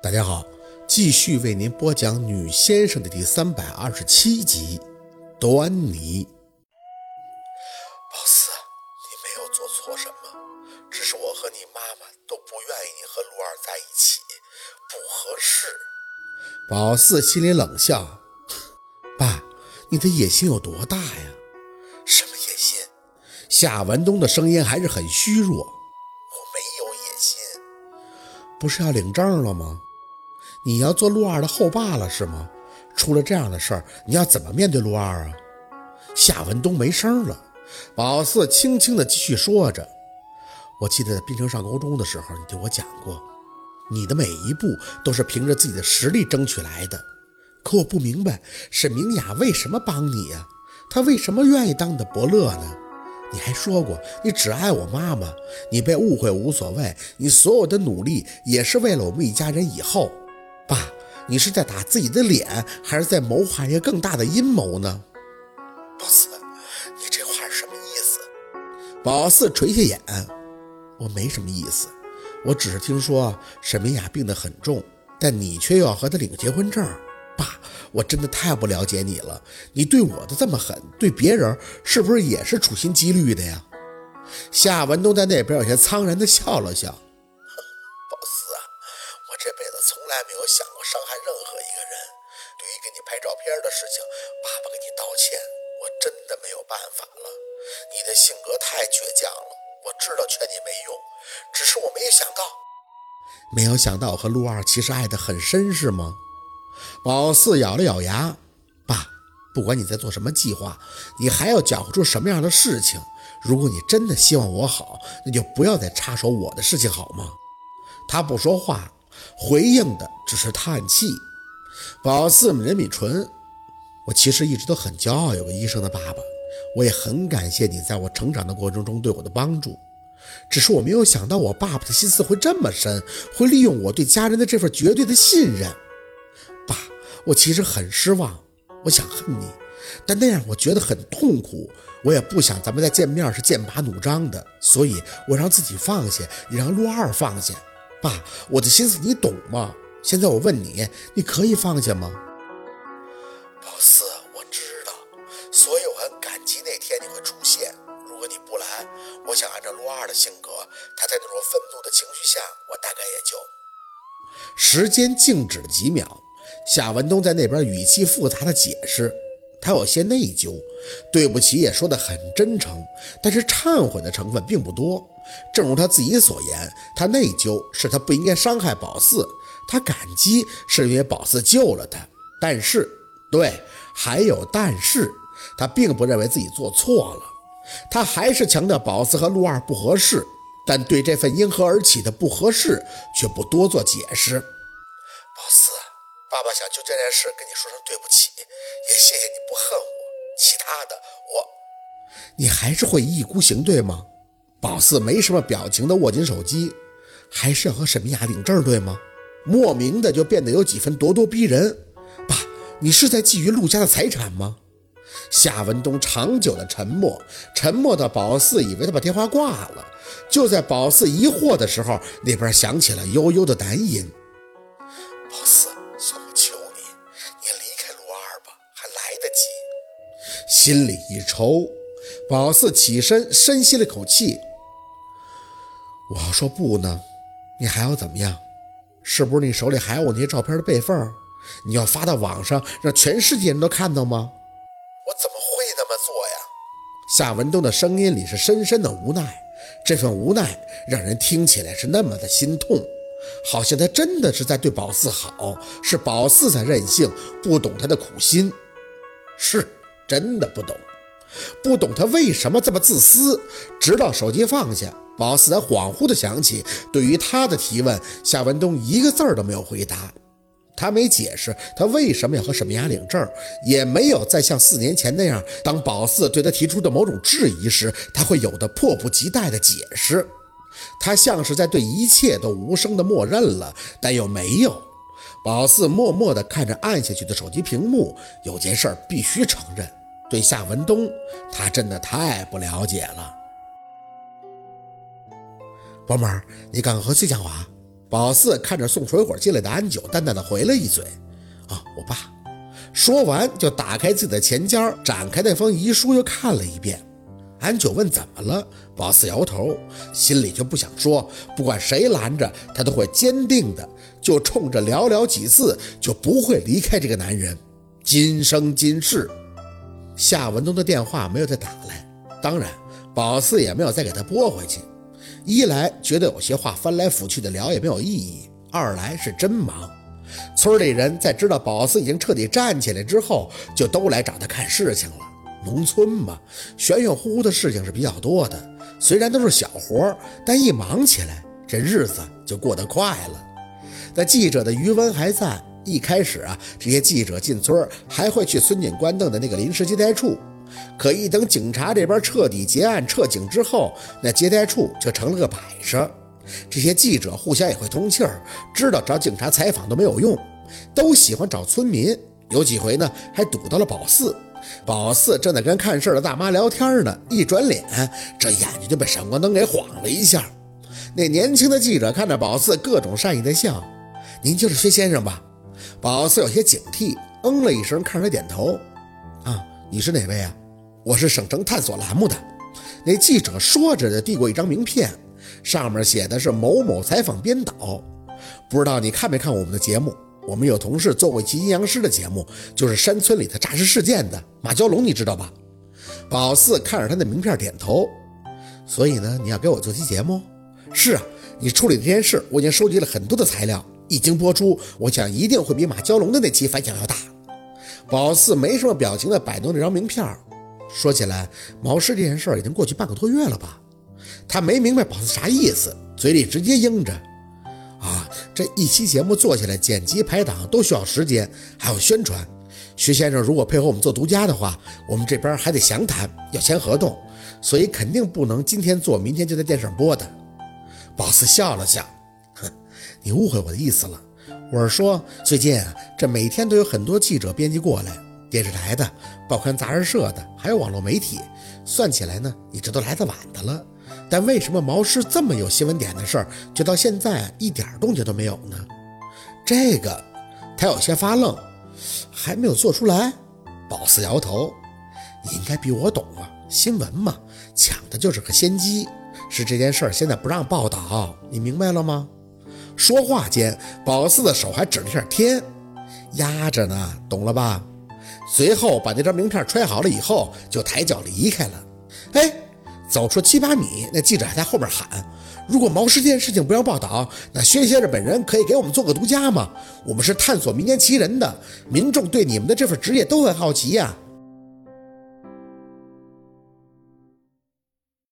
大家好，继续为您播讲《女先生》的第三百二十七集。端倪，宝四，你没有做错什么，只是我和你妈妈都不愿意你和陆二在一起，不合适。宝四心里冷笑：“爸，你的野心有多大呀？什么野心？”夏文东的声音还是很虚弱：“我没有野心，不是要领证了吗？”你要做陆二的后爸了是吗？出了这样的事儿，你要怎么面对陆二啊？夏文东没声了。宝四轻轻地继续说着：“我记得在滨城上高中的时候，你对我讲过，你的每一步都是凭着自己的实力争取来的。可我不明白，沈明雅为什么帮你呀？她为什么愿意当你的伯乐呢？你还说过，你只爱我妈妈，你被误会无所谓，你所有的努力也是为了我们一家人以后。”爸，你是在打自己的脸，还是在谋划一个更大的阴谋呢？宝四，你这话是什么意思？宝四垂下眼，我没什么意思，我只是听说沈明雅病得很重，但你却又要和她领结婚证。爸，我真的太不了解你了，你对我的这么狠，对别人是不是也是处心积虑的呀？夏文东在那边有些苍然地笑了笑。有想过伤害任何一个人。对于给你拍照片的事情，爸爸给你道歉，我真的没有办法了。你的性格太倔强了，我知道劝你没用，只是我没有想到，没有想到我和陆二其实爱得很深，是吗？宝四咬了咬牙，爸，不管你在做什么计划，你还要搅和出什么样的事情，如果你真的希望我好，那就不要再插手我的事情，好吗？他不说话。回应的只是叹气。宝四抿了抿唇，我其实一直都很骄傲，有个医生的爸爸。我也很感谢你在我成长的过程中对我的帮助。只是我没有想到，我爸爸的心思会这么深，会利用我对家人的这份绝对的信任。爸，我其实很失望，我想恨你，但那样我觉得很痛苦。我也不想咱们再见面是剑拔弩张的，所以我让自己放下，也让陆二放下。爸，我的心思你懂吗？现在我问你，你可以放下吗？老四，我知道，所以我很感激那天你会出现。如果你不来，我想按照陆二的性格，他在那种愤怒的情绪下，我大概也就……时间静止了几秒，夏文东在那边语气复杂的解释。他有些内疚，对不起也说得很真诚，但是忏悔的成分并不多。正如他自己所言，他内疚是他不应该伤害宝四，他感激是因为宝四救了他。但是，对，还有但是，他并不认为自己做错了。他还是强调宝四和陆二不合适，但对这份因何而起的不合适却不多做解释。宝四，爸爸想就这件事跟你说声对不起。也谢谢你不恨我，其他的我，你还是会一意孤行，对吗？宝四没什么表情的握紧手机，还是要和沈明雅领证，对吗？莫名的就变得有几分咄咄逼人。爸，你是在觊觎陆家的财产吗？夏文东长久的沉默，沉默到宝四以为他把电话挂了。就在宝四疑惑的时候，那边响起了悠悠的男音。宝四。算我求你，你离开陆二吧，还来得及心里一抽，宝四起身，深吸了口气。我要说不呢，你还要怎么样？是不是你手里还有我那些照片的备份？你要发到网上，让全世界人都看到吗？我怎么会那么做呀？夏文东的声音里是深深的无奈，这份无奈让人听起来是那么的心痛，好像他真的是在对宝四好，是宝四在任性，不懂他的苦心。是。真的不懂，不懂他为什么这么自私。直到手机放下，宝四才恍惚的想起，对于他的提问，夏文东一个字儿都没有回答。他没解释他为什么要和沈明雅领证，也没有再像四年前那样，当宝四对他提出的某种质疑时，他会有的迫不及待的解释。他像是在对一切都无声的默认了，但又没有。宝四默默地看着按下去的手机屏幕，有件事必须承认。对夏文东，他真的太不了解了。宝妹儿，你刚刚和谁讲话？宝四看着送水果进来的安九，淡淡的回了一嘴：“啊，我爸。”说完就打开自己的钱夹，展开那封遗书又看了一遍。安九问：“怎么了？”宝四摇头，心里就不想说。不管谁拦着，他都会坚定的，就冲着寥寥几字，就不会离开这个男人，今生今世。夏文东的电话没有再打来，当然，宝四也没有再给他拨回去。一来觉得有些话翻来覆去的聊也没有意义，二来是真忙。村里人在知道宝四已经彻底站起来之后，就都来找他看事情了。农村嘛，玄玄乎乎的事情是比较多的。虽然都是小活，但一忙起来，这日子就过得快了。那记者的余温还在。一开始啊，这些记者进村还会去孙警官凳的那个临时接待处。可一等警察这边彻底结案撤警之后，那接待处就成了个摆设。这些记者互相也会通气儿，知道找警察采访都没有用，都喜欢找村民。有几回呢，还堵到了宝四。宝四正在跟看事儿的大妈聊天呢，一转脸，这眼睛就被闪光灯给晃了一下。那年轻的记者看着宝四，各种善意的笑：“您就是薛先生吧？”宝四有些警惕，嗯了一声，看着他点头。啊，你是哪位啊？我是省城探索栏目的。那记者说着就递过一张名片，上面写的是某某采访编导。不知道你看没看我们的节目？我们有同事做过一期阴阳师的节目，就是山村里的诈尸事件的马蛟龙，你知道吧？宝四看着他的名片点头。所以呢，你要给我做期节目？是啊，你处理这件事，我已经收集了很多的材料，一经播出，我想一定会比马蛟龙的那期反响要大。宝四没什么表情的摆弄这张名片。说起来，毛氏这件事已经过去半个多月了吧？他没明白宝四啥意思，嘴里直接应着。啊，这一期节目做起来，剪辑排档都需要时间，还有宣传。徐先生如果配合我们做独家的话，我们这边还得详谈，要签合同，所以肯定不能今天做，明天就在电视上播的。宝四笑了笑，哼，你误会我的意思了。我是说，最近啊，这每天都有很多记者、编辑过来，电视台的、报刊杂志社的，还有网络媒体，算起来呢，你这都来得晚的了。但为什么毛师这么有新闻点的事儿，就到现在一点动静都没有呢？这个他有些发愣，还没有做出来。宝四摇头：“你应该比我懂啊，新闻嘛，抢的就是个先机。是这件事儿现在不让报道，你明白了吗？”说话间，宝四的手还指了下天，压着呢，懂了吧？随后把那张名片揣好了以后，就抬脚离开了。哎。走出七八米，那记者还在后边喊：“如果毛氏这件事情不要报道，那薛先生本人可以给我们做个独家吗？我们是探索民间奇人的，民众对你们的这份职业都很好奇呀。”